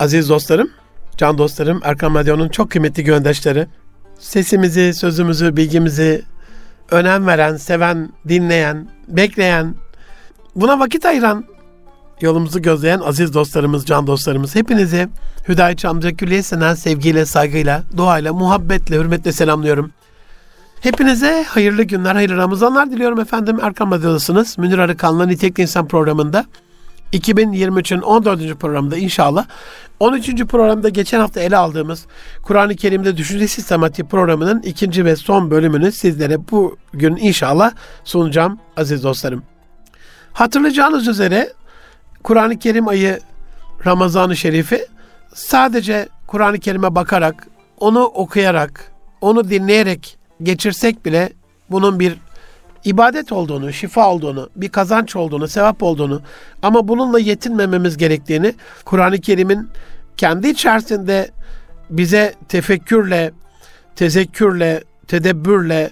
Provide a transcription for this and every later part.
Aziz dostlarım, can dostlarım, Erkam Radyo'nun çok kıymetli göndeşleri, sesimizi, sözümüzü, bilgimizi önem veren, seven, dinleyen, bekleyen, buna vakit ayıran, yolumuzu gözleyen aziz dostlarımız, can dostlarımız, hepinizi Hüdayi Çamcı Külliyesi'nden sevgiyle, saygıyla, duayla, muhabbetle, hürmetle selamlıyorum. Hepinize hayırlı günler, hayırlı Ramazanlar diliyorum efendim. Erkam Radyo'dasınız. Münir Arıkan'la Nitekli İnsan programında 2023'ün 14. programında inşallah 13. programda geçen hafta ele aldığımız Kur'an-ı Kerim'de düşünce sistematiği programının ikinci ve son bölümünü sizlere bugün inşallah sunacağım aziz dostlarım. Hatırlayacağınız üzere Kur'an-ı Kerim ayı Ramazan-ı Şerif'i sadece Kur'an-ı Kerim'e bakarak, onu okuyarak, onu dinleyerek geçirsek bile bunun bir ibadet olduğunu, şifa olduğunu, bir kazanç olduğunu, sevap olduğunu ama bununla yetinmememiz gerektiğini Kur'an-ı Kerim'in kendi içerisinde bize tefekkürle, tezekkürle, tedebbürle,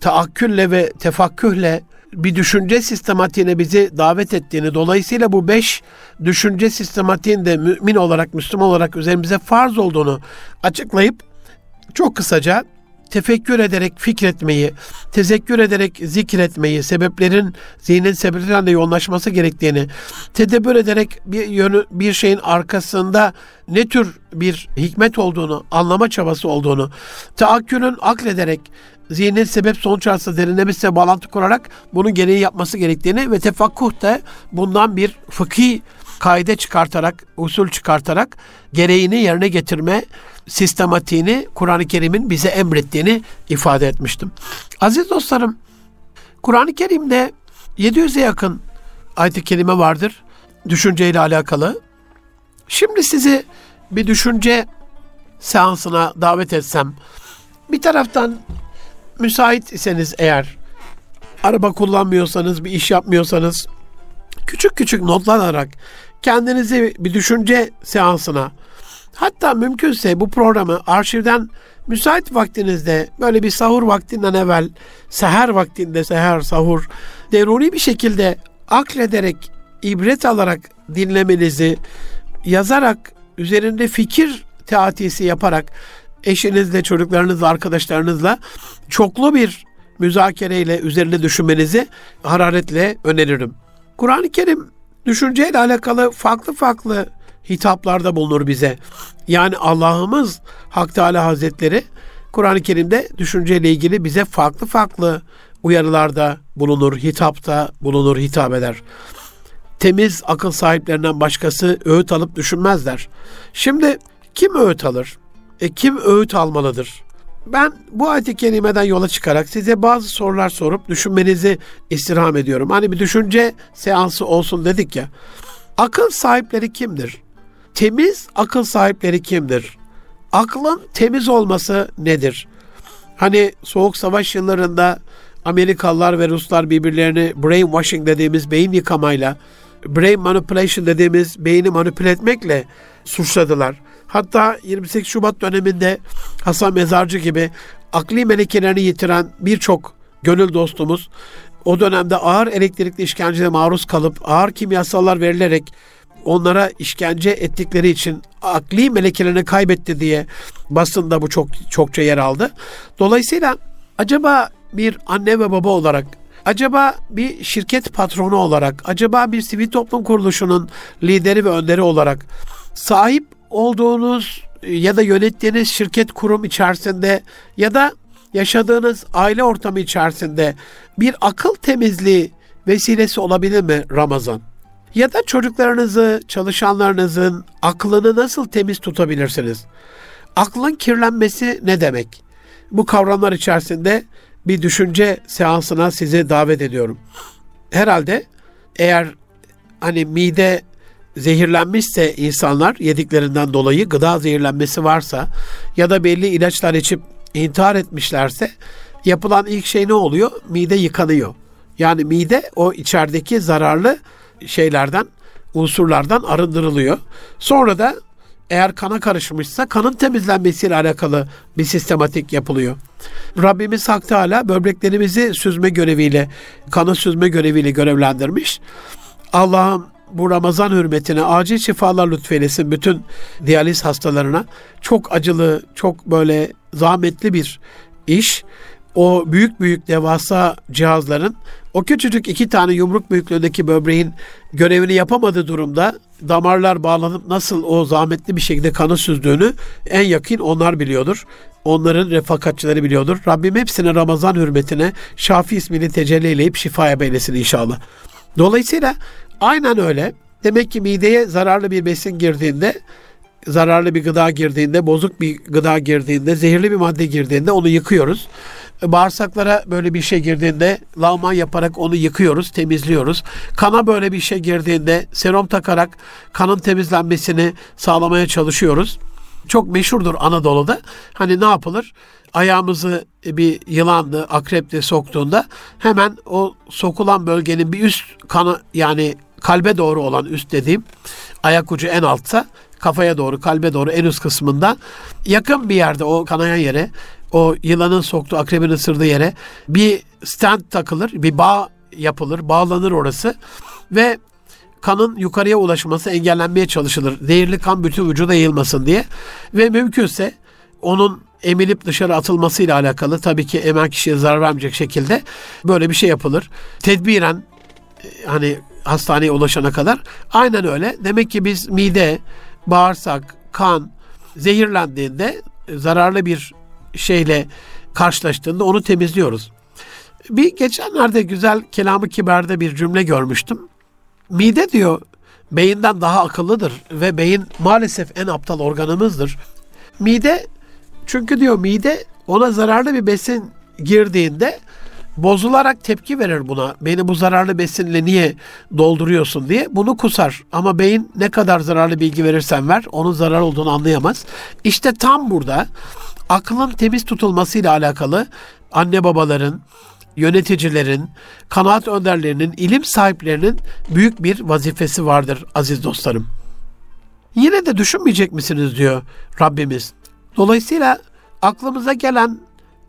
taakkülle ve tefakkühle bir düşünce sistematiğine bizi davet ettiğini, dolayısıyla bu beş düşünce sistematiğinde mümin olarak, Müslüman olarak üzerimize farz olduğunu açıklayıp çok kısaca tefekkür ederek fikretmeyi, tezekkür ederek zikretmeyi, sebeplerin zihnin sebeplerle yoğunlaşması gerektiğini, tedebbür ederek bir yönü, bir şeyin arkasında ne tür bir hikmet olduğunu, anlama çabası olduğunu, taakkülün aklederek zihnin sebep sonuç arasında derinlemesine bağlantı kurarak bunun gereği yapması gerektiğini ve tefakkuh da bundan bir fıkhi kaide çıkartarak, usul çıkartarak gereğini yerine getirme sistematiğini Kur'an-ı Kerim'in bize emrettiğini ifade etmiştim. Aziz dostlarım, Kur'an-ı Kerim'de 700'e yakın ayet-i kerime vardır düşünceyle alakalı. Şimdi sizi bir düşünce seansına davet etsem, bir taraftan müsait iseniz eğer, araba kullanmıyorsanız, bir iş yapmıyorsanız, küçük küçük notlar alarak kendinizi bir düşünce seansına hatta mümkünse bu programı arşivden müsait vaktinizde böyle bir sahur vaktinden evvel seher vaktinde seher sahur deruni bir şekilde aklederek ibret alarak dinlemenizi yazarak üzerinde fikir teatisi yaparak eşinizle, çocuklarınızla, arkadaşlarınızla çoklu bir müzakereyle üzerinde düşünmenizi hararetle öneririm. Kur'an-ı Kerim düşünceyle alakalı farklı farklı hitaplarda bulunur bize. Yani Allah'ımız Hak Teala Hazretleri Kur'an-ı Kerim'de düşünceyle ilgili bize farklı farklı uyarılarda bulunur, hitapta bulunur, hitap eder. Temiz akıl sahiplerinden başkası öğüt alıp düşünmezler. Şimdi kim öğüt alır? E, kim öğüt almalıdır? Ben bu ayet-i kerimeden yola çıkarak size bazı sorular sorup düşünmenizi istirham ediyorum. Hani bir düşünce seansı olsun dedik ya. Akıl sahipleri kimdir? Temiz akıl sahipleri kimdir? Aklın temiz olması nedir? Hani Soğuk Savaş yıllarında Amerikalılar ve Ruslar birbirlerini brainwashing dediğimiz beyin yıkamayla, brain manipulation dediğimiz beyni manipüle etmekle suçladılar. Hatta 28 Şubat döneminde Hasan Mezarcı gibi akli melekelerini yitiren birçok gönül dostumuz o dönemde ağır elektrikli işkenceye maruz kalıp ağır kimyasallar verilerek onlara işkence ettikleri için akli melekelerini kaybetti diye basında bu çok çokça yer aldı. Dolayısıyla acaba bir anne ve baba olarak acaba bir şirket patronu olarak acaba bir sivil toplum kuruluşunun lideri ve önderi olarak sahip olduğunuz ya da yönettiğiniz şirket kurum içerisinde ya da yaşadığınız aile ortamı içerisinde bir akıl temizliği vesilesi olabilir mi Ramazan? Ya da çocuklarınızı, çalışanlarınızın aklını nasıl temiz tutabilirsiniz? Aklın kirlenmesi ne demek? Bu kavramlar içerisinde bir düşünce seansına sizi davet ediyorum. Herhalde eğer hani mide zehirlenmişse insanlar yediklerinden dolayı gıda zehirlenmesi varsa ya da belli ilaçlar içip intihar etmişlerse yapılan ilk şey ne oluyor? Mide yıkanıyor. Yani mide o içerideki zararlı şeylerden, unsurlardan arındırılıyor. Sonra da eğer kana karışmışsa kanın temizlenmesiyle alakalı bir sistematik yapılıyor. Rabbimiz Hak Teala böbreklerimizi süzme göreviyle, kanı süzme göreviyle görevlendirmiş. Allah'ın bu Ramazan hürmetine acil şifalar lütfeylesin bütün diyaliz hastalarına. Çok acılı, çok böyle zahmetli bir iş. O büyük büyük devasa cihazların o küçücük iki tane yumruk büyüklüğündeki böbreğin görevini yapamadığı durumda damarlar bağlanıp nasıl o zahmetli bir şekilde kanı süzdüğünü en yakın onlar biliyordur. Onların refakatçileri biliyordur. Rabbim hepsine Ramazan hürmetine Şafi ismini tecelli eyleyip şifaya beylesin inşallah. Dolayısıyla aynen öyle. Demek ki mideye zararlı bir besin girdiğinde zararlı bir gıda girdiğinde, bozuk bir gıda girdiğinde, zehirli bir madde girdiğinde onu yıkıyoruz. Bağırsaklara böyle bir şey girdiğinde lağman yaparak onu yıkıyoruz, temizliyoruz. Kana böyle bir şey girdiğinde serum takarak kanın temizlenmesini sağlamaya çalışıyoruz. Çok meşhurdur Anadolu'da. Hani ne yapılır? Ayağımızı bir yılandı, akrepti soktuğunda hemen o sokulan bölgenin bir üst kanı yani kalbe doğru olan üst dediğim ayak ucu en altta kafaya doğru, kalbe doğru en üst kısmında yakın bir yerde o kanayan yere, o yılanın soktuğu, akrebin ısırdığı yere bir stand takılır, bir bağ yapılır, bağlanır orası ve kanın yukarıya ulaşması engellenmeye çalışılır. Zehirli kan bütün vücuda yayılmasın diye ve mümkünse onun emilip dışarı atılmasıyla alakalı tabii ki emen kişiye zarar vermeyecek şekilde böyle bir şey yapılır. Tedbiren e, hani hastaneye ulaşana kadar aynen öyle. Demek ki biz mide, bağırsak, kan zehirlendiğinde zararlı bir şeyle karşılaştığında onu temizliyoruz. Bir geçenlerde güzel kelamı kiberde bir cümle görmüştüm. Mide diyor beyinden daha akıllıdır ve beyin maalesef en aptal organımızdır. Mide çünkü diyor mide ona zararlı bir besin girdiğinde bozularak tepki verir buna. Beni bu zararlı besinle niye dolduruyorsun diye bunu kusar. Ama beyin ne kadar zararlı bilgi verirsen ver onun zarar olduğunu anlayamaz. İşte tam burada aklın temiz tutulmasıyla alakalı anne babaların, yöneticilerin, kanaat önderlerinin, ilim sahiplerinin büyük bir vazifesi vardır aziz dostlarım. Yine de düşünmeyecek misiniz diyor Rabbimiz. Dolayısıyla aklımıza gelen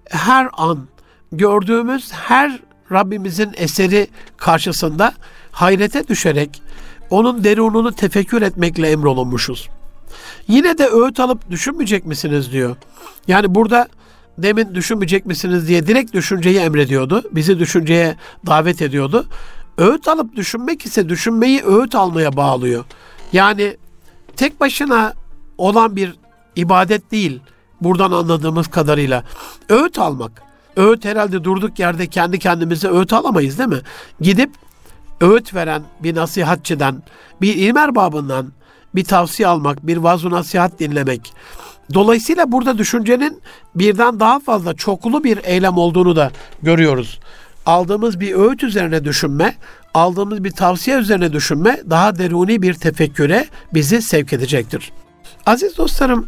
her an gördüğümüz her Rabbimizin eseri karşısında hayrete düşerek onun derununu tefekkür etmekle emrolunmuşuz. Yine de öğüt alıp düşünmeyecek misiniz diyor. Yani burada demin düşünmeyecek misiniz diye direkt düşünceyi emrediyordu. Bizi düşünceye davet ediyordu. Öğüt alıp düşünmek ise düşünmeyi öğüt almaya bağlıyor. Yani tek başına olan bir ibadet değil buradan anladığımız kadarıyla. Öğüt almak öğüt herhalde durduk yerde kendi kendimize öğüt alamayız değil mi? Gidip öğüt veren bir nasihatçıdan, bir ilim erbabından bir tavsiye almak, bir vaaz nasihat dinlemek. Dolayısıyla burada düşüncenin birden daha fazla çoklu bir eylem olduğunu da görüyoruz. Aldığımız bir öğüt üzerine düşünme, aldığımız bir tavsiye üzerine düşünme daha deruni bir tefekküre bizi sevk edecektir. Aziz dostlarım,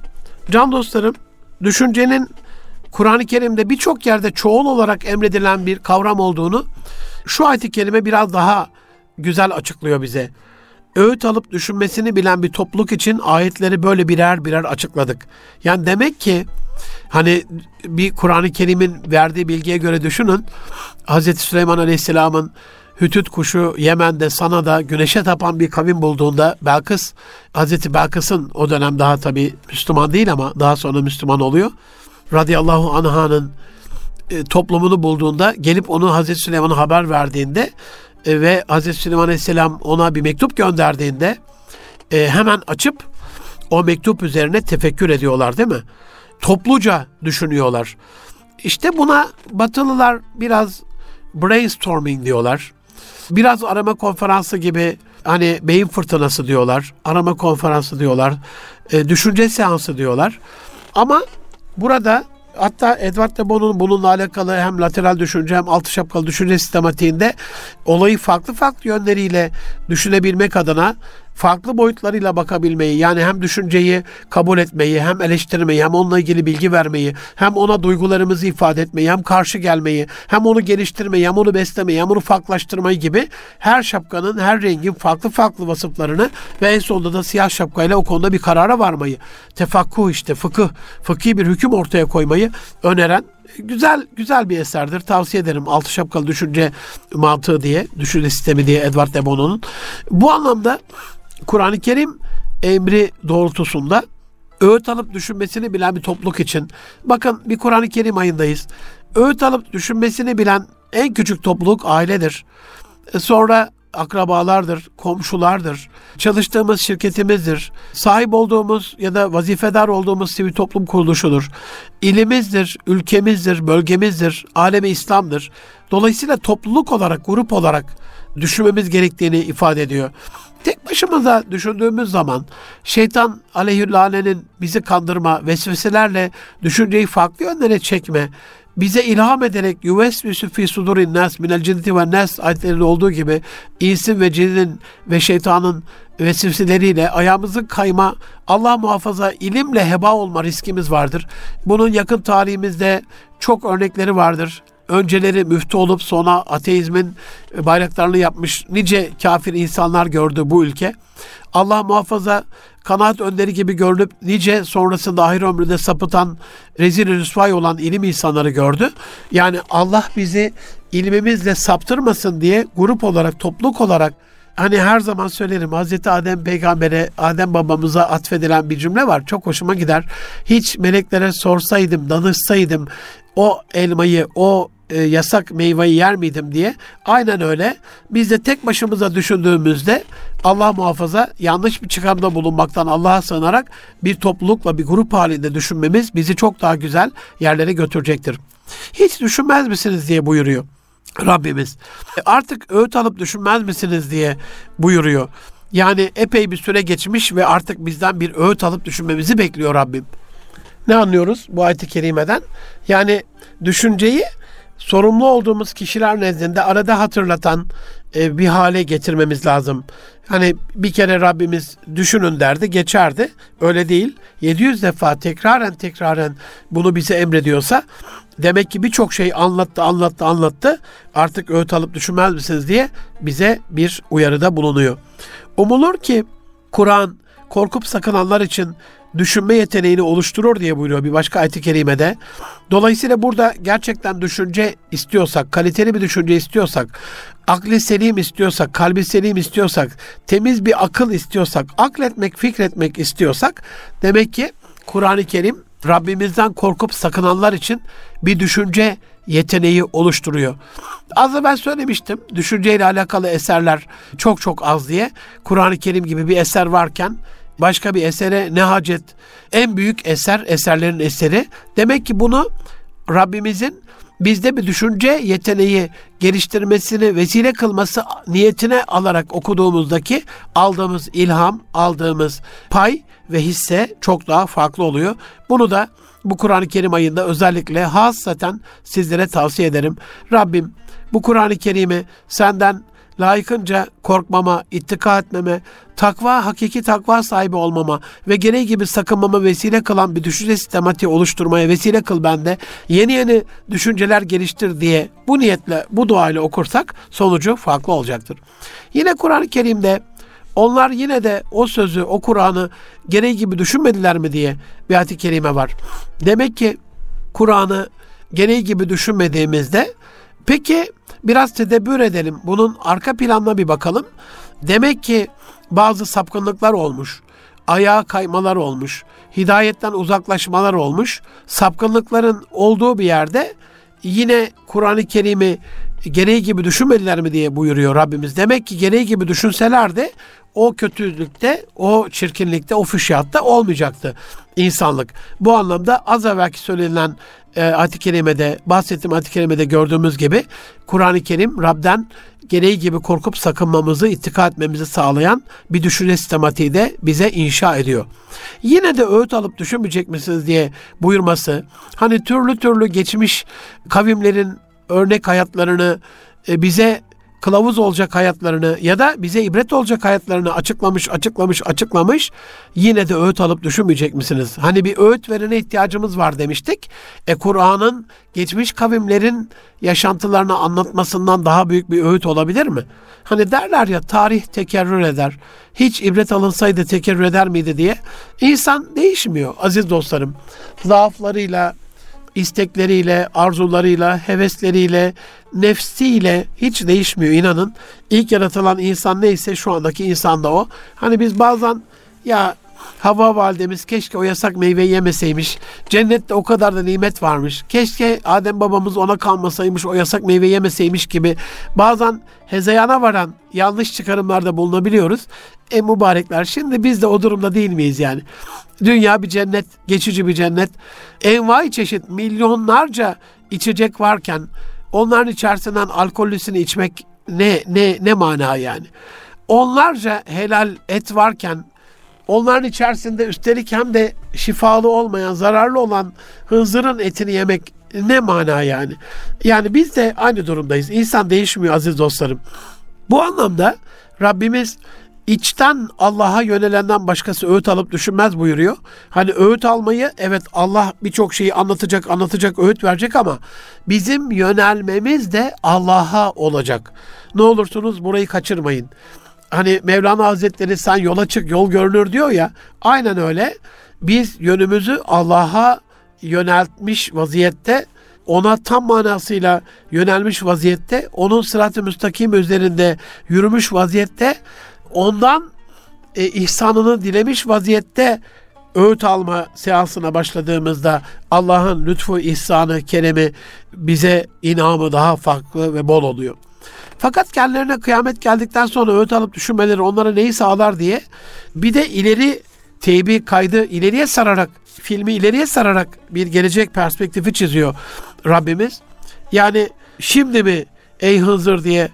can dostlarım, düşüncenin Kur'an-ı Kerim'de birçok yerde çoğul olarak emredilen bir kavram olduğunu şu ayet-i kerime biraz daha güzel açıklıyor bize. Öğüt alıp düşünmesini bilen bir topluluk için ayetleri böyle birer birer açıkladık. Yani demek ki hani bir Kur'an-ı Kerim'in verdiği bilgiye göre düşünün. Hz. Süleyman Aleyhisselam'ın Hütüt kuşu Yemen'de sana da güneşe tapan bir kavim bulduğunda Belkıs, Hazreti Belkıs'ın o dönem daha tabi Müslüman değil ama daha sonra Müslüman oluyor radıyallahu anh'ın e, toplumunu bulduğunda gelip onu Hazreti Süleyman'a haber verdiğinde e, ve Hazreti Süleyman Aleyhisselam ona bir mektup gönderdiğinde e, hemen açıp o mektup üzerine tefekkür ediyorlar değil mi? Topluca düşünüyorlar. İşte buna Batılılar biraz brainstorming diyorlar. Biraz arama konferansı gibi hani beyin fırtınası diyorlar. Arama konferansı diyorlar. E, düşünce seansı diyorlar. Ama Burada hatta Edward de Bono'nun bununla alakalı hem lateral düşünce hem altı şapkalı düşünce sistematiğinde olayı farklı farklı yönleriyle düşünebilmek adına farklı boyutlarıyla bakabilmeyi yani hem düşünceyi kabul etmeyi hem eleştirmeyi hem onunla ilgili bilgi vermeyi hem ona duygularımızı ifade etmeyi hem karşı gelmeyi hem onu geliştirmeyi hem onu beslemeyi hem onu farklılaştırmayı gibi her şapkanın her rengin farklı farklı vasıflarını ve en sonunda da siyah şapkayla o konuda bir karara varmayı tefakkuh işte fıkıh fıkhi bir hüküm ortaya koymayı öneren Güzel güzel bir eserdir. Tavsiye ederim. Altı şapkalı düşünce mantığı diye, düşünce sistemi diye Edward de Bono'nun. Bu anlamda Kur'an-ı Kerim emri doğrultusunda öğüt alıp düşünmesini bilen bir topluluk için bakın bir Kur'an-ı Kerim ayındayız. Öğüt alıp düşünmesini bilen en küçük topluluk ailedir. E, sonra akrabalardır, komşulardır, çalıştığımız şirketimizdir, sahip olduğumuz ya da vazifedar olduğumuz sivil toplum kuruluşudur, ilimizdir, ülkemizdir, bölgemizdir, alemi İslam'dır. Dolayısıyla topluluk olarak, grup olarak düşünmemiz gerektiğini ifade ediyor. Tek başımıza düşündüğümüz zaman şeytan aleyhüllanenin bizi kandırma, vesveselerle düşünceyi farklı yönlere çekme, bize ilham ederek yuvesvisu fi sudurin nas minel cinneti ve nas ayetlerinde olduğu gibi insin ve cinnin ve şeytanın vesveseleriyle ayağımızın kayma, Allah muhafaza ilimle heba olma riskimiz vardır. Bunun yakın tarihimizde çok örnekleri vardır önceleri müftü olup sonra ateizmin bayraklarını yapmış nice kafir insanlar gördü bu ülke. Allah muhafaza kanaat önderi gibi görünüp nice sonrasında ahir ömründe sapıtan, rezil rüsvay olan ilim insanları gördü. Yani Allah bizi ilmimizle saptırmasın diye grup olarak, topluluk olarak hani her zaman söylerim Hazreti Adem peygambere, Adem babamıza atfedilen bir cümle var. Çok hoşuma gider. Hiç meleklere sorsaydım, danışsaydım o elmayı, o e, yasak meyveyi yer miydim diye. Aynen öyle. Biz de tek başımıza düşündüğümüzde Allah muhafaza yanlış bir çıkarımda bulunmaktan Allah'a sığınarak bir toplulukla bir grup halinde düşünmemiz bizi çok daha güzel yerlere götürecektir. Hiç düşünmez misiniz diye buyuruyor Rabbimiz. E, artık öğüt alıp düşünmez misiniz diye buyuruyor. Yani epey bir süre geçmiş ve artık bizden bir öğüt alıp düşünmemizi bekliyor Rabbim. Ne anlıyoruz bu ayet-i kerimeden? Yani düşünceyi sorumlu olduğumuz kişiler nezdinde arada hatırlatan e, bir hale getirmemiz lazım. Hani bir kere Rabbimiz düşünün derdi geçerdi. Öyle değil. 700 defa tekraren tekraren bunu bize emrediyorsa demek ki birçok şey anlattı anlattı anlattı. Artık öğüt alıp düşünmez misiniz diye bize bir uyarıda bulunuyor. Umulur ki Kur'an korkup sakınanlar için düşünme yeteneğini oluşturur diye buyuruyor bir başka ayet-i kerimede. Dolayısıyla burada gerçekten düşünce istiyorsak, kaliteli bir düşünce istiyorsak, akli selim istiyorsak, kalbi selim istiyorsak, temiz bir akıl istiyorsak, akletmek, fikretmek istiyorsak demek ki Kur'an-ı Kerim Rabbimizden korkup sakınanlar için bir düşünce yeteneği oluşturuyor. Az ben söylemiştim. Düşünceyle alakalı eserler çok çok az diye. Kur'an-ı Kerim gibi bir eser varken Başka bir esere ne hacet? En büyük eser, eserlerin eseri. Demek ki bunu Rabbimizin bizde bir düşünce yeteneği geliştirmesini vesile kılması niyetine alarak okuduğumuzdaki aldığımız ilham, aldığımız pay ve hisse çok daha farklı oluyor. Bunu da bu Kur'an-ı Kerim ayında özellikle hassaten sizlere tavsiye ederim. Rabbim bu Kur'an-ı Kerim'i senden layıkınca korkmama, ittika etmeme, takva, hakiki takva sahibi olmama ve gereği gibi sakınmama vesile kılan bir düşünce sistematiği oluşturmaya vesile kıl bende. Yeni yeni düşünceler geliştir diye bu niyetle, bu duayla okursak sonucu farklı olacaktır. Yine Kur'an-ı Kerim'de onlar yine de o sözü, o Kur'an'ı gereği gibi düşünmediler mi diye bir ayet-i kerime var. Demek ki Kur'an'ı gereği gibi düşünmediğimizde peki biraz tedebbür edelim. Bunun arka planına bir bakalım. Demek ki bazı sapkınlıklar olmuş. Ayağa kaymalar olmuş. Hidayetten uzaklaşmalar olmuş. Sapkınlıkların olduğu bir yerde yine Kur'an-ı Kerim'i gereği gibi düşünmediler mi diye buyuruyor Rabbimiz. Demek ki gereği gibi düşünselerdi o kötülükte, o çirkinlikte, o füşyatta olmayacaktı insanlık. Bu anlamda az evvelki söylenen e, ayet-i kerimede, bahsettiğim ayet-i kerimede gördüğümüz gibi Kur'an-ı Kerim Rab'den gereği gibi korkup sakınmamızı, ittika etmemizi sağlayan bir düşünce sistematiği de bize inşa ediyor. Yine de öğüt alıp düşünmeyecek misiniz diye buyurması, hani türlü türlü geçmiş kavimlerin örnek hayatlarını e, bize kılavuz olacak hayatlarını ya da bize ibret olacak hayatlarını açıklamış, açıklamış, açıklamış. Yine de öğüt alıp düşünmeyecek misiniz? Hani bir öğüt verene ihtiyacımız var demiştik. E Kur'an'ın geçmiş kavimlerin yaşantılarını anlatmasından daha büyük bir öğüt olabilir mi? Hani derler ya tarih tekerrür eder. Hiç ibret alınsaydı tekerrür eder miydi diye. İnsan değişmiyor aziz dostlarım. Zaaflarıyla, istekleriyle, arzularıyla, hevesleriyle, nefsiyle hiç değişmiyor inanın. İlk yaratılan insan neyse şu andaki insan da o. Hani biz bazen ya Hava validemiz keşke o yasak meyveyi yemeseymiş. Cennette o kadar da nimet varmış. Keşke Adem babamız ona kalmasaymış, o yasak meyve yemeseymiş gibi bazen hezeyana varan yanlış çıkarımlarda bulunabiliyoruz. E mübarekler şimdi biz de o durumda değil miyiz yani? Dünya bir cennet, geçici bir cennet. Envai çeşit milyonlarca içecek varken onların içerisinden alkollüsünü içmek ne ne ne mana yani? Onlarca helal et varken Onların içerisinde üstelik hem de şifalı olmayan, zararlı olan hınzırın etini yemek ne mana yani? Yani biz de aynı durumdayız. İnsan değişmiyor aziz dostlarım. Bu anlamda Rabbimiz içten Allah'a yönelenden başkası öğüt alıp düşünmez buyuruyor. Hani öğüt almayı evet Allah birçok şeyi anlatacak, anlatacak, öğüt verecek ama bizim yönelmemiz de Allah'a olacak. Ne olursunuz burayı kaçırmayın hani Mevlana Hazretleri sen yola çık yol görünür diyor ya. Aynen öyle. Biz yönümüzü Allah'a yöneltmiş vaziyette ona tam manasıyla yönelmiş vaziyette, onun sırat-ı müstakim üzerinde yürümüş vaziyette, ondan e, ihsanını dilemiş vaziyette öğüt alma seansına başladığımızda Allah'ın lütfu, ihsanı, keremi bize inamı daha farklı ve bol oluyor. Fakat kendilerine kıyamet geldikten sonra öğüt alıp düşünmeleri onlara neyi sağlar diye bir de ileri teybi kaydı ileriye sararak, filmi ileriye sararak bir gelecek perspektifi çiziyor Rabbimiz. Yani şimdi mi ey Hızır diye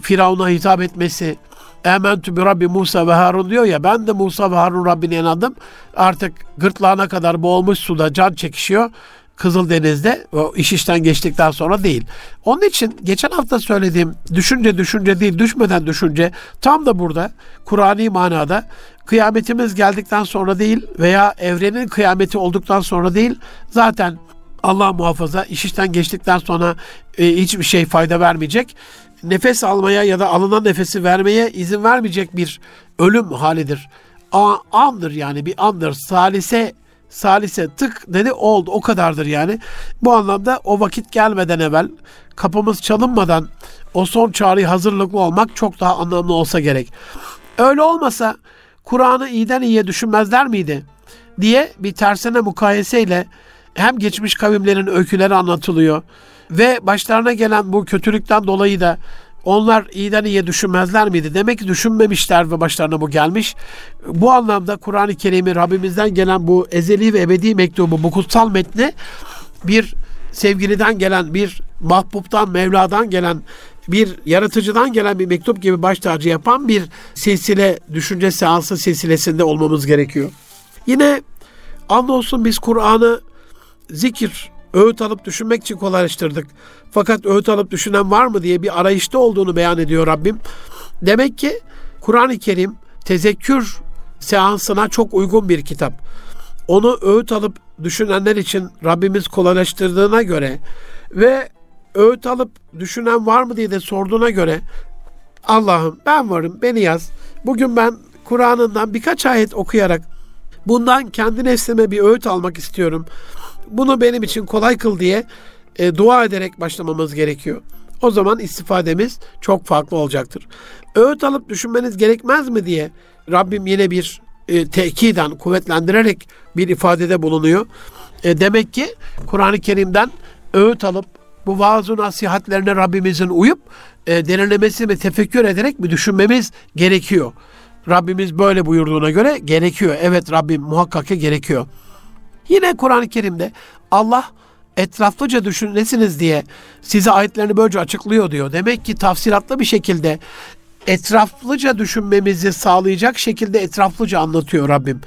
Firavun'a hitap etmesi, Ementü bi Rabbi Musa ve Harun diyor ya ben de Musa ve Harun Rabbine inandım. Artık gırtlağına kadar boğulmuş suda can çekişiyor. Kızıldeniz'de o iş işten geçtikten sonra değil. Onun için geçen hafta söylediğim düşünce düşünce değil düşmeden düşünce tam da burada Kur'ani manada kıyametimiz geldikten sonra değil veya evrenin kıyameti olduktan sonra değil zaten Allah muhafaza iş işten geçtikten sonra e, hiçbir şey fayda vermeyecek. Nefes almaya ya da alınan nefesi vermeye izin vermeyecek bir ölüm halidir. A, andır yani bir andır. Salise salise tık dedi oldu o kadardır yani. Bu anlamda o vakit gelmeden evvel kapımız çalınmadan o son çağrıya hazırlıklı olmak çok daha anlamlı olsa gerek. Öyle olmasa Kur'an'ı iyiden iyiye düşünmezler miydi? diye bir tersine mukayeseyle hem geçmiş kavimlerin öyküleri anlatılıyor ve başlarına gelen bu kötülükten dolayı da onlar iyiden iyiye düşünmezler miydi? Demek ki düşünmemişler ve başlarına bu gelmiş. Bu anlamda Kur'an-ı Kerim'i Rabbimizden gelen bu ezeli ve ebedi mektubu, bu kutsal metni bir sevgiliden gelen, bir mahbuptan, Mevla'dan gelen, bir yaratıcıdan gelen bir mektup gibi baş tacı yapan bir silsile, düşünce seansı silsilesinde olmamız gerekiyor. Yine andolsun biz Kur'an'ı zikir, öğüt alıp düşünmek için kolaylaştırdık. Fakat öğüt alıp düşünen var mı diye bir arayışta olduğunu beyan ediyor Rabbim. Demek ki Kur'an-ı Kerim tezekkür seansına çok uygun bir kitap. Onu öğüt alıp düşünenler için Rabbimiz kolaylaştırdığına göre ve öğüt alıp düşünen var mı diye de sorduğuna göre Allah'ım ben varım beni yaz. Bugün ben Kur'an'ından birkaç ayet okuyarak bundan kendi nefsime bir öğüt almak istiyorum. Bunu benim için kolay kıl diye e, dua ederek başlamamız gerekiyor. O zaman istifademiz çok farklı olacaktır. Öğüt alıp düşünmeniz gerekmez mi diye Rabbim yine bir e, tekiden kuvvetlendirerek bir ifadede bulunuyor. E, demek ki Kur'an-ı Kerim'den öğüt alıp bu vaaz nasihatlerine Rabbimizin uyup e, derinlemesi ve tefekkür ederek bir düşünmemiz gerekiyor. Rabbimiz böyle buyurduğuna göre gerekiyor. Evet Rabbim muhakkak ki gerekiyor. Yine Kur'an-ı Kerim'de Allah etraflıca düşünesiniz diye size ayetlerini böylece açıklıyor diyor. Demek ki tafsiratlı bir şekilde etraflıca düşünmemizi sağlayacak şekilde etraflıca anlatıyor Rabbim.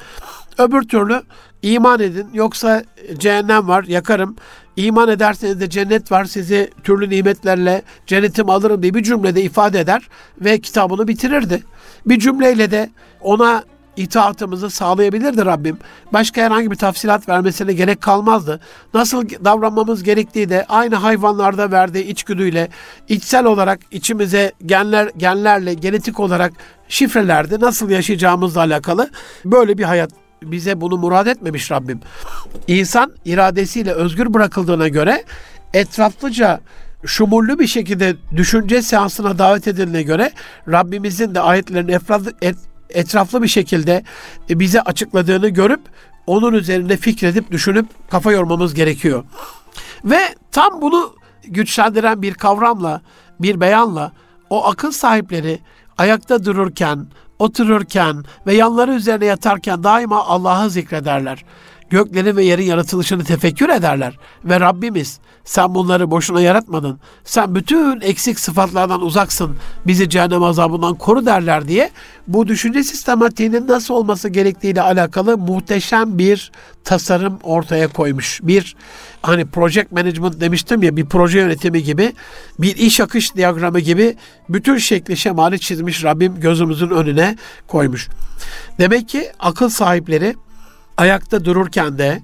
Öbür türlü iman edin yoksa cehennem var yakarım. İman ederseniz de cennet var sizi türlü nimetlerle cennetim alırım diye bir cümlede ifade eder ve kitabını bitirirdi. Bir cümleyle de ona itaatımızı sağlayabilirdi Rabbim. Başka herhangi bir tafsilat vermesine gerek kalmazdı. Nasıl davranmamız gerektiği de aynı hayvanlarda verdiği içgüdüyle içsel olarak içimize genler genlerle genetik olarak şifrelerdi. Nasıl yaşayacağımızla alakalı böyle bir hayat bize bunu murad etmemiş Rabbim. İnsan iradesiyle özgür bırakıldığına göre etraflıca şumullü bir şekilde düşünce seansına davet edildiğine göre Rabbimizin de ayetlerin etraflı, et, etraflı bir şekilde bize açıkladığını görüp onun üzerinde fikredip düşünüp kafa yormamız gerekiyor. Ve tam bunu güçlendiren bir kavramla, bir beyanla o akıl sahipleri ayakta dururken, otururken ve yanları üzerine yatarken daima Allah'ı zikrederler göklerin ve yerin yaratılışını tefekkür ederler. Ve Rabbimiz sen bunları boşuna yaratmadın. Sen bütün eksik sıfatlardan uzaksın. Bizi cehennem azabından koru derler diye bu düşünce sistematiğinin nasıl olması gerektiğiyle alakalı muhteşem bir tasarım ortaya koymuş. Bir hani project management demiştim ya bir proje yönetimi gibi bir iş akış diyagramı gibi bütün şekli şemali çizmiş Rabbim gözümüzün önüne koymuş. Demek ki akıl sahipleri ayakta dururken de,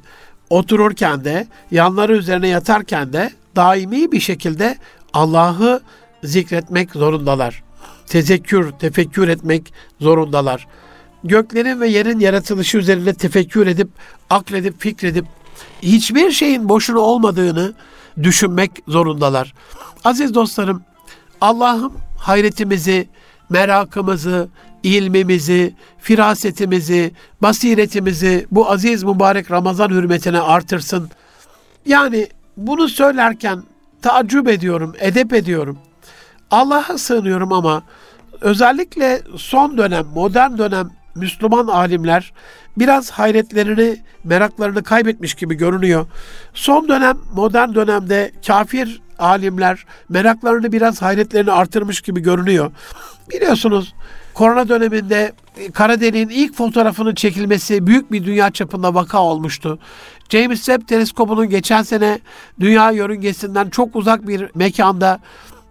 otururken de, yanları üzerine yatarken de daimi bir şekilde Allah'ı zikretmek zorundalar. Tezekkür, tefekkür etmek zorundalar. Göklerin ve yerin yaratılışı üzerinde tefekkür edip, akledip, fikredip hiçbir şeyin boşuna olmadığını düşünmek zorundalar. Aziz dostlarım, Allah'ım hayretimizi, merakımızı, ilmimizi, firasetimizi, basiretimizi bu aziz mübarek Ramazan hürmetine artırsın. Yani bunu söylerken taaccüp ediyorum, edep ediyorum. Allah'a sığınıyorum ama özellikle son dönem, modern dönem Müslüman alimler biraz hayretlerini, meraklarını kaybetmiş gibi görünüyor. Son dönem, modern dönemde kafir alimler meraklarını biraz hayretlerini artırmış gibi görünüyor. Biliyorsunuz korona döneminde kara deliğin ilk fotoğrafının çekilmesi büyük bir dünya çapında vaka olmuştu. James Webb teleskopunun geçen sene dünya yörüngesinden çok uzak bir mekanda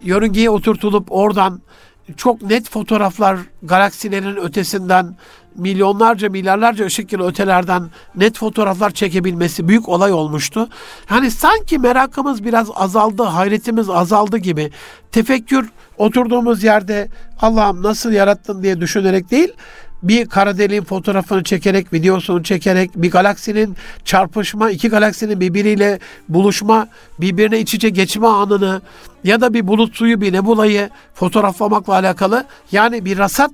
yörüngeye oturtulup oradan çok net fotoğraflar galaksilerin ötesinden milyonlarca milyarlarca ışık yılı ötelerden net fotoğraflar çekebilmesi büyük olay olmuştu. Yani sanki merakımız biraz azaldı, hayretimiz azaldı gibi. Tefekkür oturduğumuz yerde Allah'ım nasıl yarattın diye düşünerek değil, bir kara deliğin fotoğrafını çekerek, videosunu çekerek, bir galaksinin çarpışma, iki galaksinin birbiriyle buluşma, birbirine iç içe geçme anını ya da bir bulut suyu, bir nebulayı fotoğraflamakla alakalı yani bir rasat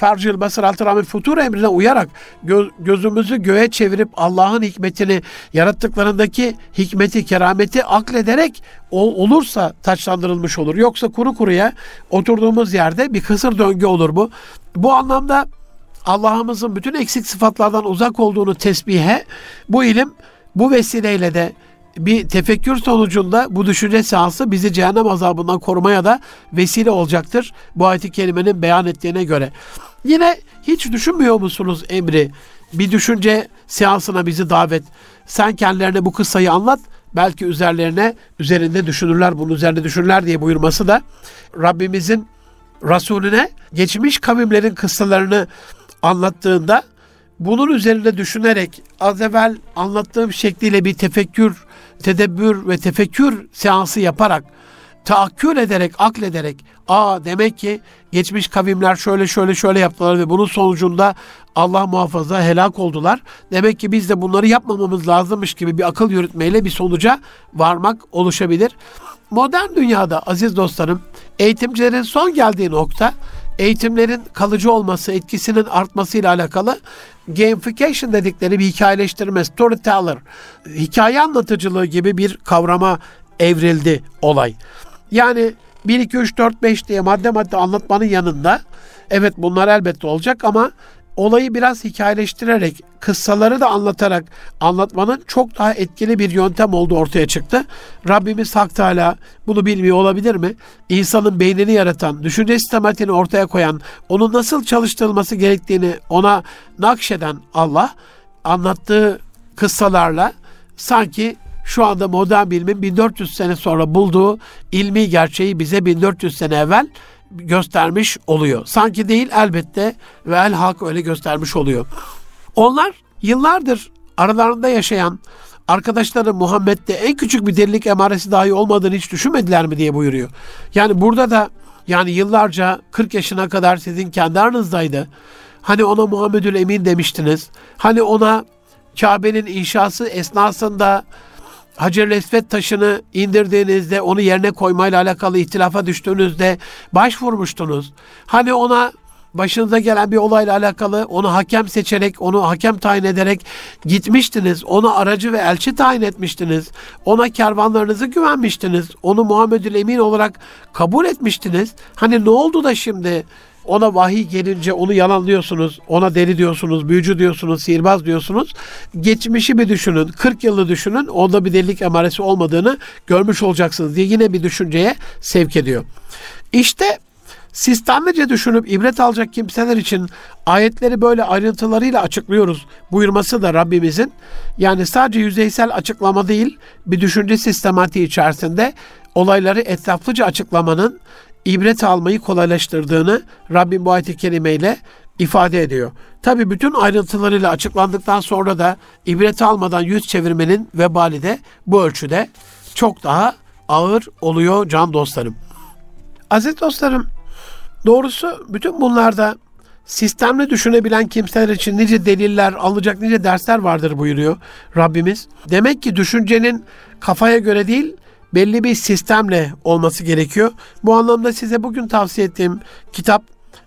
fercil basır altı rahmet futur emrine uyarak göz, gözümüzü göğe çevirip Allah'ın hikmetini yarattıklarındaki hikmeti, kerameti aklederek ol, olursa taçlandırılmış olur. Yoksa kuru kuruya oturduğumuz yerde bir kısır döngü olur bu. Bu anlamda Allah'ımızın bütün eksik sıfatlardan uzak olduğunu tesbihe bu ilim bu vesileyle de bir tefekkür sonucunda bu düşünce seansı bizi cehennem azabından korumaya da vesile olacaktır. Bu ayet-i kerimenin beyan ettiğine göre. Yine hiç düşünmüyor musunuz emri? Bir düşünce seansına bizi davet. Sen kendilerine bu kıssayı anlat. Belki üzerlerine üzerinde düşünürler, bunun üzerinde düşünürler diye buyurması da Rabbimizin Resulüne geçmiş kavimlerin kıssalarını anlattığında bunun üzerinde düşünerek az evvel anlattığım şekliyle bir tefekkür, tedebbür ve tefekkür seansı yaparak taakkül ederek, aklederek aa demek ki geçmiş kavimler şöyle şöyle şöyle yaptılar ve bunun sonucunda Allah muhafaza helak oldular. Demek ki biz de bunları yapmamamız lazımmış gibi bir akıl yürütmeyle bir sonuca varmak oluşabilir. Modern dünyada aziz dostlarım eğitimcilerin son geldiği nokta eğitimlerin kalıcı olması, etkisinin artmasıyla alakalı gamification dedikleri bir hikayeleştirme, storyteller, hikaye anlatıcılığı gibi bir kavrama evrildi olay. Yani 1, 2, 3, 4, 5 diye madde madde anlatmanın yanında evet bunlar elbette olacak ama olayı biraz hikayeleştirerek, kıssaları da anlatarak anlatmanın çok daha etkili bir yöntem olduğu ortaya çıktı. Rabbimiz Hak Teala bunu bilmiyor olabilir mi? İnsanın beynini yaratan, düşünce sistematiğini ortaya koyan, onun nasıl çalıştırılması gerektiğini ona nakşeden Allah anlattığı kıssalarla sanki şu anda modern bilimin 1400 sene sonra bulduğu ilmi gerçeği bize 1400 sene evvel göstermiş oluyor. Sanki değil elbette ve el halk öyle göstermiş oluyor. Onlar yıllardır aralarında yaşayan arkadaşları Muhammed'de en küçük bir delilik emaresi dahi olmadığını hiç düşünmediler mi diye buyuruyor. Yani burada da yani yıllarca 40 yaşına kadar sizin kendi aranızdaydı. Hani ona Muhammedül Emin demiştiniz. Hani ona Kabe'nin inşası esnasında Hacer-i taşını indirdiğinizde onu yerine koymayla alakalı ihtilafa düştüğünüzde başvurmuştunuz. Hani ona başınıza gelen bir olayla alakalı onu hakem seçerek, onu hakem tayin ederek gitmiştiniz. Onu aracı ve elçi tayin etmiştiniz. Ona kervanlarınızı güvenmiştiniz. Onu Muhammedül Emin olarak kabul etmiştiniz. Hani ne oldu da şimdi ona vahiy gelince onu yalanlıyorsunuz, ona deli diyorsunuz, büyücü diyorsunuz, sihirbaz diyorsunuz. Geçmişi bir düşünün, 40 yılı düşünün, onda bir delilik emaresi olmadığını görmüş olacaksınız diye yine bir düşünceye sevk ediyor. İşte sistemlice düşünüp ibret alacak kimseler için ayetleri böyle ayrıntılarıyla açıklıyoruz buyurması da Rabbimizin yani sadece yüzeysel açıklama değil bir düşünce sistematiği içerisinde olayları etraflıca açıklamanın ibret almayı kolaylaştırdığını Rabbim bu ayet-i kerimeyle ifade ediyor. Tabi bütün ayrıntılarıyla açıklandıktan sonra da ibret almadan yüz çevirmenin vebali de bu ölçüde çok daha ağır oluyor can dostlarım. Aziz dostlarım, doğrusu bütün bunlarda sistemli düşünebilen kimseler için nice deliller, alacak nice dersler vardır buyuruyor Rabbimiz. Demek ki düşüncenin kafaya göre değil, belli bir sistemle olması gerekiyor. Bu anlamda size bugün tavsiye ettiğim kitap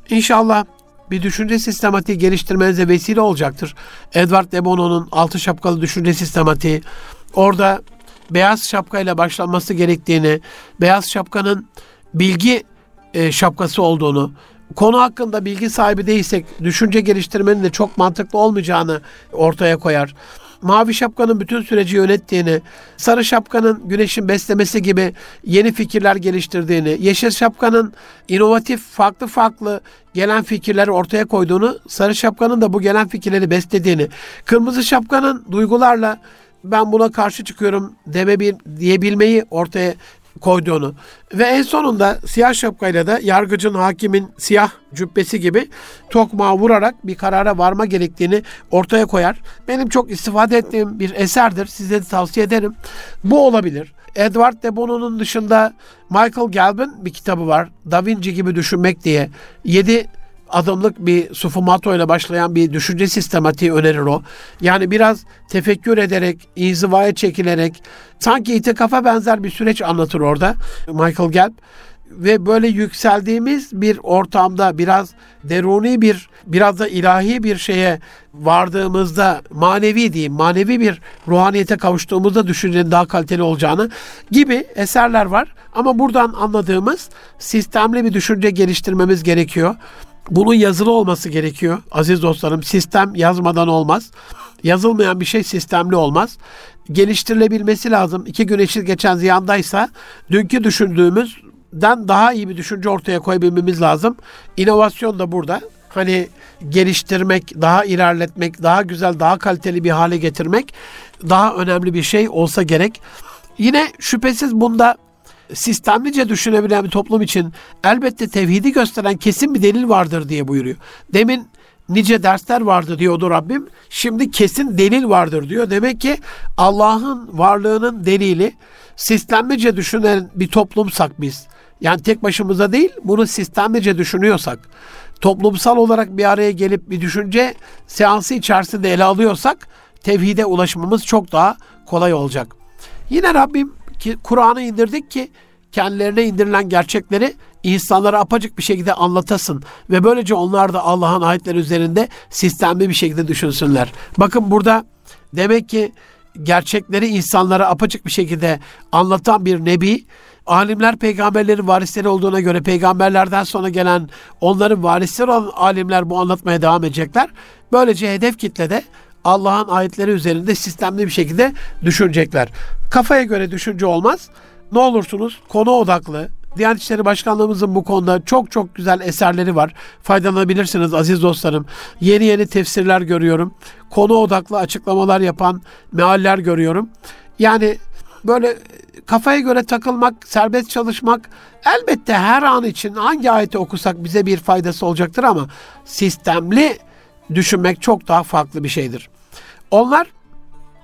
inşallah bir düşünce sistematiği geliştirmenize vesile olacaktır. Edward de Bono'nun Altı Şapkalı Düşünce Sistematiği. Orada beyaz şapkayla başlanması gerektiğini, beyaz şapkanın bilgi e, şapkası olduğunu, konu hakkında bilgi sahibi değilsek düşünce geliştirmenin de çok mantıklı olmayacağını ortaya koyar mavi şapkanın bütün süreci yönettiğini, sarı şapkanın güneşin beslemesi gibi yeni fikirler geliştirdiğini, yeşil şapkanın inovatif farklı farklı gelen fikirleri ortaya koyduğunu, sarı şapkanın da bu gelen fikirleri beslediğini, kırmızı şapkanın duygularla ben buna karşı çıkıyorum deme bir, diyebilmeyi ortaya koyduğunu ve en sonunda siyah şapkayla da yargıcın hakimin siyah cübbesi gibi tokmağı vurarak bir karara varma gerektiğini ortaya koyar. Benim çok istifade ettiğim bir eserdir. Size de tavsiye ederim. Bu olabilir. Edward de Bono'nun dışında Michael Gelb'in bir kitabı var. Da Vinci gibi düşünmek diye. 7 adımlık bir sufumato ile başlayan bir düşünce sistematiği önerir o. Yani biraz tefekkür ederek, inzivaya çekilerek sanki itikafa benzer bir süreç anlatır orada Michael Gelb ve böyle yükseldiğimiz bir ortamda biraz deruni bir biraz da ilahi bir şeye vardığımızda manevi diyeyim manevi bir ruhaniyete kavuştuğumuzda düşüncenin daha kaliteli olacağını gibi eserler var. Ama buradan anladığımız sistemli bir düşünce geliştirmemiz gerekiyor. Bunun yazılı olması gerekiyor aziz dostlarım. Sistem yazmadan olmaz. Yazılmayan bir şey sistemli olmaz. Geliştirilebilmesi lazım. İki gün eşit geçen ziyandaysa dünkü düşündüğümüzden daha iyi bir düşünce ortaya koyabilmemiz lazım. İnovasyon da burada. Hani geliştirmek, daha ilerletmek, daha güzel, daha kaliteli bir hale getirmek daha önemli bir şey olsa gerek. Yine şüphesiz bunda sistemlice düşünebilen bir toplum için elbette tevhidi gösteren kesin bir delil vardır diye buyuruyor. Demin nice dersler vardı diyordu Rabbim. Şimdi kesin delil vardır diyor. Demek ki Allah'ın varlığının delili sistemlice düşünen bir toplumsak biz. Yani tek başımıza değil bunu sistemlice düşünüyorsak toplumsal olarak bir araya gelip bir düşünce seansı içerisinde ele alıyorsak tevhide ulaşmamız çok daha kolay olacak. Yine Rabbim ki Kur'an'ı indirdik ki kendilerine indirilen gerçekleri insanlara apacık bir şekilde anlatasın ve böylece onlar da Allah'ın ayetleri üzerinde sistemli bir şekilde düşünsünler. Bakın burada demek ki gerçekleri insanlara apacık bir şekilde anlatan bir nebi alimler peygamberlerin varisleri olduğuna göre peygamberlerden sonra gelen onların varisleri olan alimler bu anlatmaya devam edecekler. Böylece hedef kitlede Allah'ın ayetleri üzerinde sistemli bir şekilde düşünecekler. Kafaya göre düşünce olmaz. Ne olursunuz konu odaklı. Diyanet İşleri Başkanlığımızın bu konuda çok çok güzel eserleri var. Faydalanabilirsiniz aziz dostlarım. Yeni yeni tefsirler görüyorum. Konu odaklı açıklamalar yapan mealler görüyorum. Yani böyle kafaya göre takılmak, serbest çalışmak elbette her an için hangi ayeti okusak bize bir faydası olacaktır ama sistemli düşünmek çok daha farklı bir şeydir. Onlar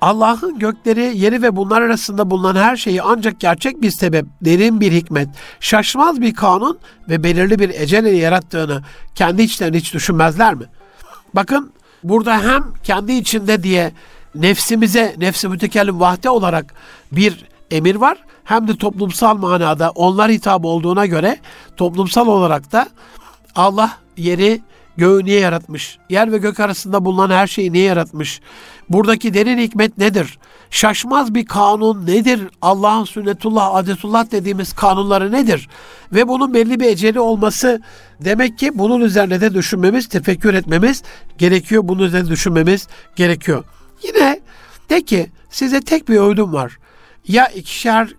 Allah'ın gökleri, yeri ve bunlar arasında bulunan her şeyi ancak gerçek bir sebep, derin bir hikmet, şaşmaz bir kanun ve belirli bir ecel ile yarattığını kendi içlerinde hiç düşünmezler mi? Bakın burada hem kendi içinde diye nefsimize, nefsi mütekellim vahde olarak bir emir var. Hem de toplumsal manada onlar hitap olduğuna göre toplumsal olarak da Allah yeri göğü niye yaratmış? Yer ve gök arasında bulunan her şeyi niye yaratmış? Buradaki derin hikmet nedir? Şaşmaz bir kanun nedir? Allah'ın sünnetullah, adetullah dediğimiz kanunları nedir? Ve bunun belli bir eceli olması demek ki bunun üzerine de düşünmemiz, tefekkür etmemiz gerekiyor. Bunun üzerine düşünmemiz gerekiyor. Yine de ki size tek bir öğüdüm var. Ya ikişer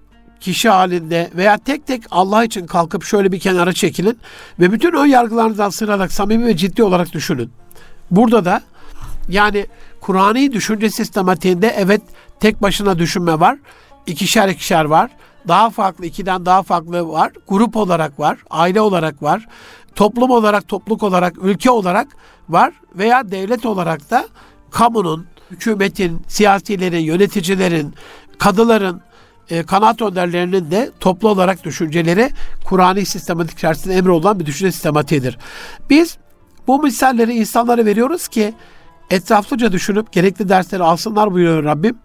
kişi halinde veya tek tek Allah için kalkıp şöyle bir kenara çekilin ve bütün ön yargılarınızdan sırarak samimi ve ciddi olarak düşünün. Burada da yani Kur'an'ı düşünce sistematiğinde evet tek başına düşünme var. ikişer ikişer var. Daha farklı, ikiden daha farklı var. Grup olarak var, aile olarak var. Toplum olarak, topluluk olarak, ülke olarak var. Veya devlet olarak da kamunun, hükümetin, siyasilerin, yöneticilerin, kadıların, e, kanaat önderlerinin de toplu olarak düşünceleri Kur'an'ı sistematik içerisinde emri olan bir düşünce sistematiğidir. Biz bu misalleri insanlara veriyoruz ki etraflıca düşünüp gerekli dersleri alsınlar buyuruyor Rabbim.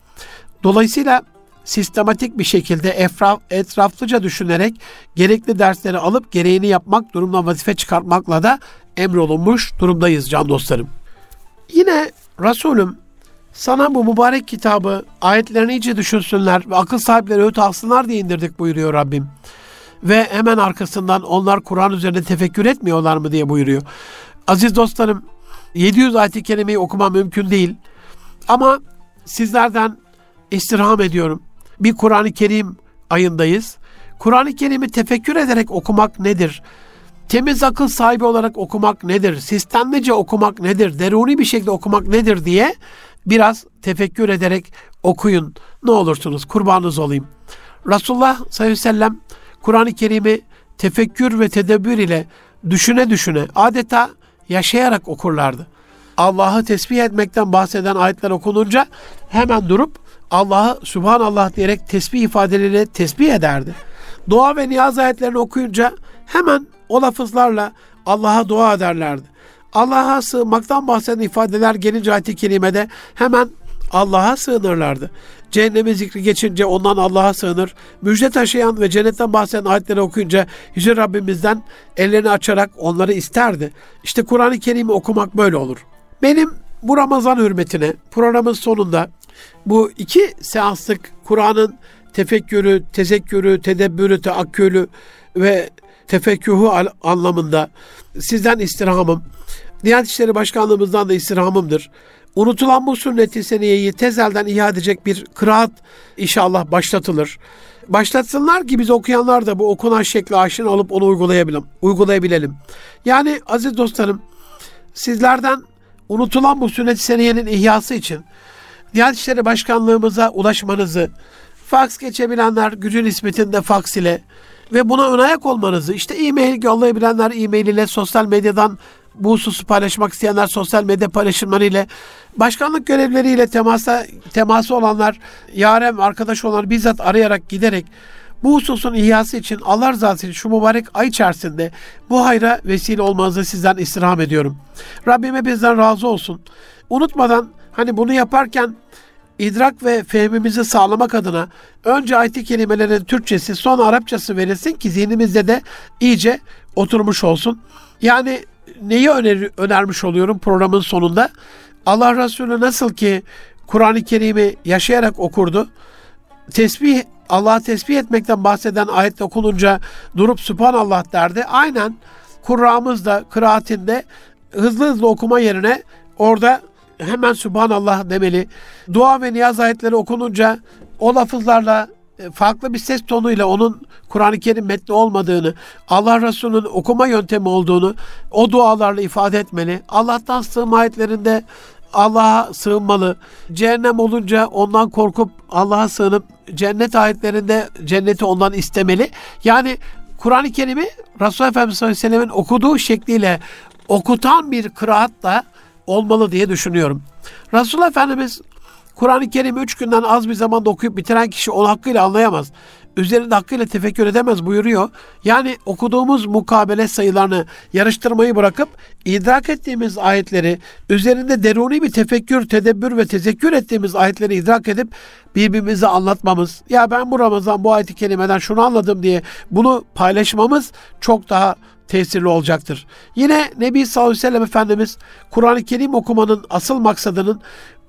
Dolayısıyla sistematik bir şekilde etraf, etraflıca düşünerek gerekli dersleri alıp gereğini yapmak, durumdan vazife çıkartmakla da emrolunmuş durumdayız can dostlarım. Yine Resulüm sana bu mübarek kitabı ayetlerini iyice düşünsünler ve akıl sahipleri öğüt alsınlar diye indirdik buyuruyor Rabbim. Ve hemen arkasından onlar Kur'an üzerinde tefekkür etmiyorlar mı diye buyuruyor. Aziz dostlarım 700 ayet-i kerimeyi okumam mümkün değil. Ama sizlerden istirham ediyorum. Bir Kur'an-ı Kerim ayındayız. Kur'an-ı Kerim'i tefekkür ederek okumak nedir? Temiz akıl sahibi olarak okumak nedir? Sistemlice okumak nedir? Deruni bir şekilde okumak nedir diye biraz tefekkür ederek okuyun. Ne olursunuz kurbanınız olayım. Resulullah sallallahu aleyhi ve sellem Kur'an-ı Kerim'i tefekkür ve tedebbür ile düşüne düşüne adeta yaşayarak okurlardı. Allah'ı tesbih etmekten bahseden ayetler okununca hemen durup Allah'ı Subhanallah diyerek tesbih ifadeleriyle tesbih ederdi. Dua ve niyaz ayetlerini okuyunca hemen o lafızlarla Allah'a dua ederlerdi. Allah'a sığınmaktan bahseden ifadeler gelince ayet-i kerimede hemen Allah'a sığınırlardı. Cehennemi zikri geçince ondan Allah'a sığınır. Müjde taşıyan ve cennetten bahseden ayetleri okuyunca Yüce Rabbimizden ellerini açarak onları isterdi. İşte Kur'an-ı Kerim'i okumak böyle olur. Benim bu Ramazan hürmetine programın sonunda bu iki seanslık Kur'an'ın tefekkürü, tezekkürü, tedebbürü, teakkülü ve tefekkühü anlamında sizden istirhamım, Diyanet İşleri Başkanlığımızdan da istirhamımdır. Unutulan bu sünnet-i seniyeyi tezelden ihya edecek bir kıraat inşallah başlatılır. Başlatsınlar ki biz okuyanlar da bu okunan şekli aşina olup onu uygulayabilelim. uygulayabilelim. Yani aziz dostlarım sizlerden unutulan bu sünnet-i seniyenin ihyası için Diyanet İşleri Başkanlığımıza ulaşmanızı, faks geçebilenler gücü nispetinde faks ile ve buna ön ayak olmanızı, işte e-mail yollayabilenler e-mail ile sosyal medyadan bu hususu paylaşmak isteyenler sosyal medya paylaşımları ile başkanlık görevleriyle temasa, teması olanlar, yarem arkadaş olanlar bizzat arayarak giderek bu hususun ihyası için Allah rızası için şu mübarek ay içerisinde bu hayra vesile olmanızı sizden istirham ediyorum. Rabbime bizden razı olsun. Unutmadan hani bunu yaparken idrak ve fehmimizi sağlamak adına önce ayet-i Türkçesi sonra Arapçası verilsin ki zihnimizde de iyice oturmuş olsun. Yani neyi öner önermiş oluyorum programın sonunda? Allah Resulü nasıl ki Kur'an-ı Kerim'i yaşayarak okurdu. Tesbih Allah'a tesbih etmekten bahseden ayet okununca durup Subhanallah derdi. Aynen Kur'an'ımız da kıraatinde hızlı hızlı okuma yerine orada hemen Subhanallah demeli. Dua ve niyaz ayetleri okununca o lafızlarla e, farklı bir ses tonuyla onun Kur'an-ı Kerim metni olmadığını, Allah Resulü'nün okuma yöntemi olduğunu o dualarla ifade etmeli. Allah'tan sığınma ayetlerinde Allah'a sığınmalı. Cehennem olunca ondan korkup Allah'a sığınıp cennet ayetlerinde cenneti ondan istemeli. Yani Kur'an-ı Kerim'i Resulullah Efendimiz sallallahu okuduğu şekliyle okutan bir kıraat da olmalı diye düşünüyorum. Resulullah Efendimiz Kur'an-ı Kerim'i üç günden az bir zamanda okuyup bitiren kişi onu hakkıyla anlayamaz. üzerinde hakkıyla tefekkür edemez buyuruyor. Yani okuduğumuz mukabele sayılarını yarıştırmayı bırakıp idrak ettiğimiz ayetleri üzerinde deruni bir tefekkür, tedebbür ve tezekkür ettiğimiz ayetleri idrak edip birbirimize anlatmamız. Ya ben bu Ramazan bu ayeti kelimeden şunu anladım diye bunu paylaşmamız çok daha tesirli olacaktır. Yine Nebi sallallahu aleyhi ve sellem Efendimiz Kur'an-ı Kerim okumanın asıl maksadının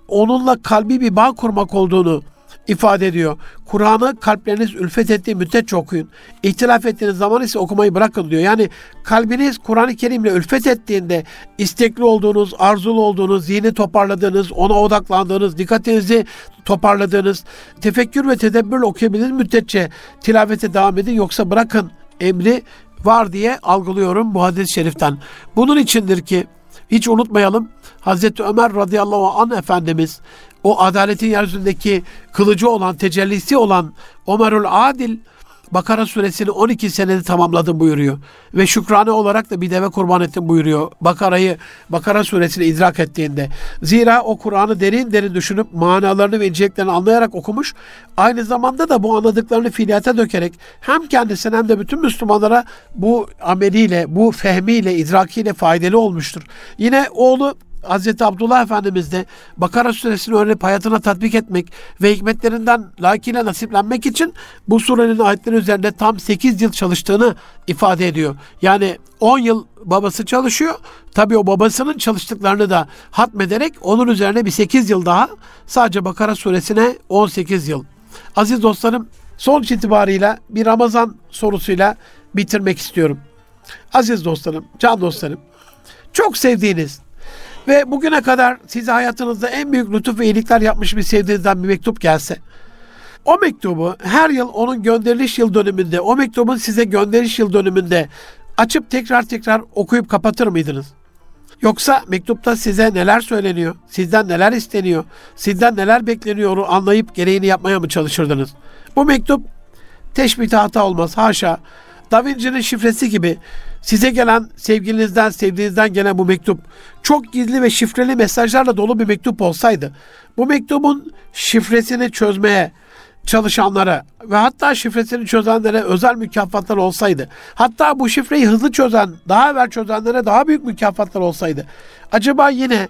onunla kalbi bir bağ kurmak olduğunu ifade ediyor. Kur'an'ı kalpleriniz ülfet ettiği müddetçe okuyun. İhtilaf ettiğiniz zaman ise okumayı bırakın diyor. Yani kalbiniz Kur'an-ı Kerim'le ülfet ettiğinde istekli olduğunuz, arzulu olduğunuz, zihni toparladığınız, ona odaklandığınız, dikkatinizi toparladığınız, tefekkür ve tedebbürle okuyabildiğiniz müddetçe tilavete devam edin. Yoksa bırakın emri var diye algılıyorum bu hadis-i şeriften. Bunun içindir ki hiç unutmayalım Hazreti Ömer radıyallahu anh Efendimiz o adaletin yeryüzündeki kılıcı olan, tecellisi olan Ömerül Adil Bakara suresini 12 senede tamamladım buyuruyor. Ve şükrane olarak da bir deve kurban ettim buyuruyor. Bakara'yı, Bakara suresini idrak ettiğinde. Zira o Kur'an'ı derin derin düşünüp manalarını ve inceliklerini anlayarak okumuş. Aynı zamanda da bu anladıklarını fiiliyata dökerek hem kendisine hem de bütün Müslümanlara bu ameliyle, bu fehmiyle, idrakiyle faydalı olmuştur. Yine oğlu Hazreti Abdullah Efendimiz de Bakara suresini öğrenip hayatına tatbik etmek ve hikmetlerinden layıkıyla nasiplenmek için bu surenin ayetleri üzerinde tam 8 yıl çalıştığını ifade ediyor. Yani 10 yıl babası çalışıyor. Tabi o babasının çalıştıklarını da hatmederek onun üzerine bir 8 yıl daha sadece Bakara suresine 18 yıl. Aziz dostlarım sonuç itibarıyla bir Ramazan sorusuyla bitirmek istiyorum. Aziz dostlarım, can dostlarım, çok sevdiğiniz, ve bugüne kadar size hayatınızda en büyük lütuf ve iyilikler yapmış bir sevdiğinizden bir mektup gelse, o mektubu her yıl onun gönderiliş yıl dönümünde, o mektubun size gönderiş yıl dönümünde açıp tekrar tekrar okuyup kapatır mıydınız? Yoksa mektupta size neler söyleniyor, sizden neler isteniyor, sizden neler bekleniyor anlayıp gereğini yapmaya mı çalışırdınız? Bu mektup teşbihte hata olmaz haşa. Da Vinci'nin şifresi gibi size gelen sevgilinizden, sevdiğinizden gelen bu mektup çok gizli ve şifreli mesajlarla dolu bir mektup olsaydı bu mektubun şifresini çözmeye çalışanlara ve hatta şifresini çözenlere özel mükafatlar olsaydı, hatta bu şifreyi hızlı çözen, daha evvel çözenlere daha büyük mükafatlar olsaydı, acaba yine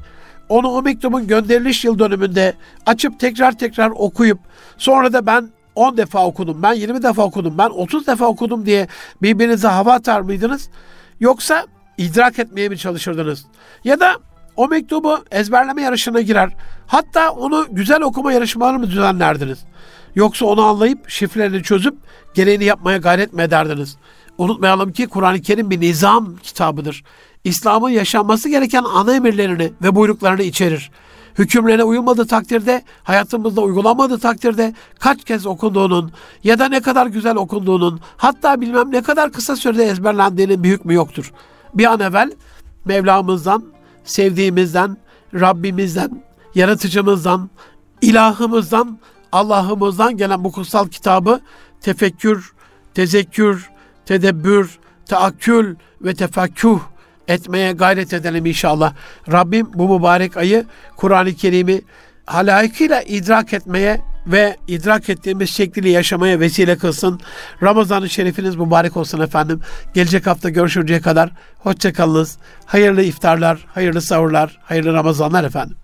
onu o mektubun gönderiliş yıl dönümünde açıp tekrar tekrar okuyup sonra da ben 10 defa okudum, ben 20 defa okudum, ben 30 defa okudum diye birbirinize hava atar mıydınız? Yoksa idrak etmeye mi çalışırdınız? Ya da o mektubu ezberleme yarışına girer. Hatta onu güzel okuma yarışmaları mı düzenlerdiniz? Yoksa onu anlayıp şifrelerini çözüp gereğini yapmaya gayret mi ederdiniz? Unutmayalım ki Kur'an-ı Kerim bir nizam kitabıdır. İslam'ın yaşanması gereken ana emirlerini ve buyruklarını içerir hükümlerine uyulmadığı takdirde, hayatımızda uygulanmadığı takdirde kaç kez okunduğunun ya da ne kadar güzel okunduğunun, hatta bilmem ne kadar kısa sürede ezberlendiğinin bir hükmü yoktur. Bir an evvel Mevlamızdan, sevdiğimizden, Rabbimizden, yaratıcımızdan, ilahımızdan, Allah'ımızdan gelen bu kutsal kitabı tefekkür, tezekkür, tedebbür, taakkül ve tefakküh etmeye gayret edelim inşallah. Rabbim bu mübarek ayı Kur'an-ı Kerim'i halayıkıyla idrak etmeye ve idrak ettiğimiz şekliyle yaşamaya vesile kılsın. Ramazan-ı Şerifiniz mübarek olsun efendim. Gelecek hafta görüşünceye kadar hoşçakalınız. Hayırlı iftarlar, hayırlı sahurlar, hayırlı Ramazanlar efendim.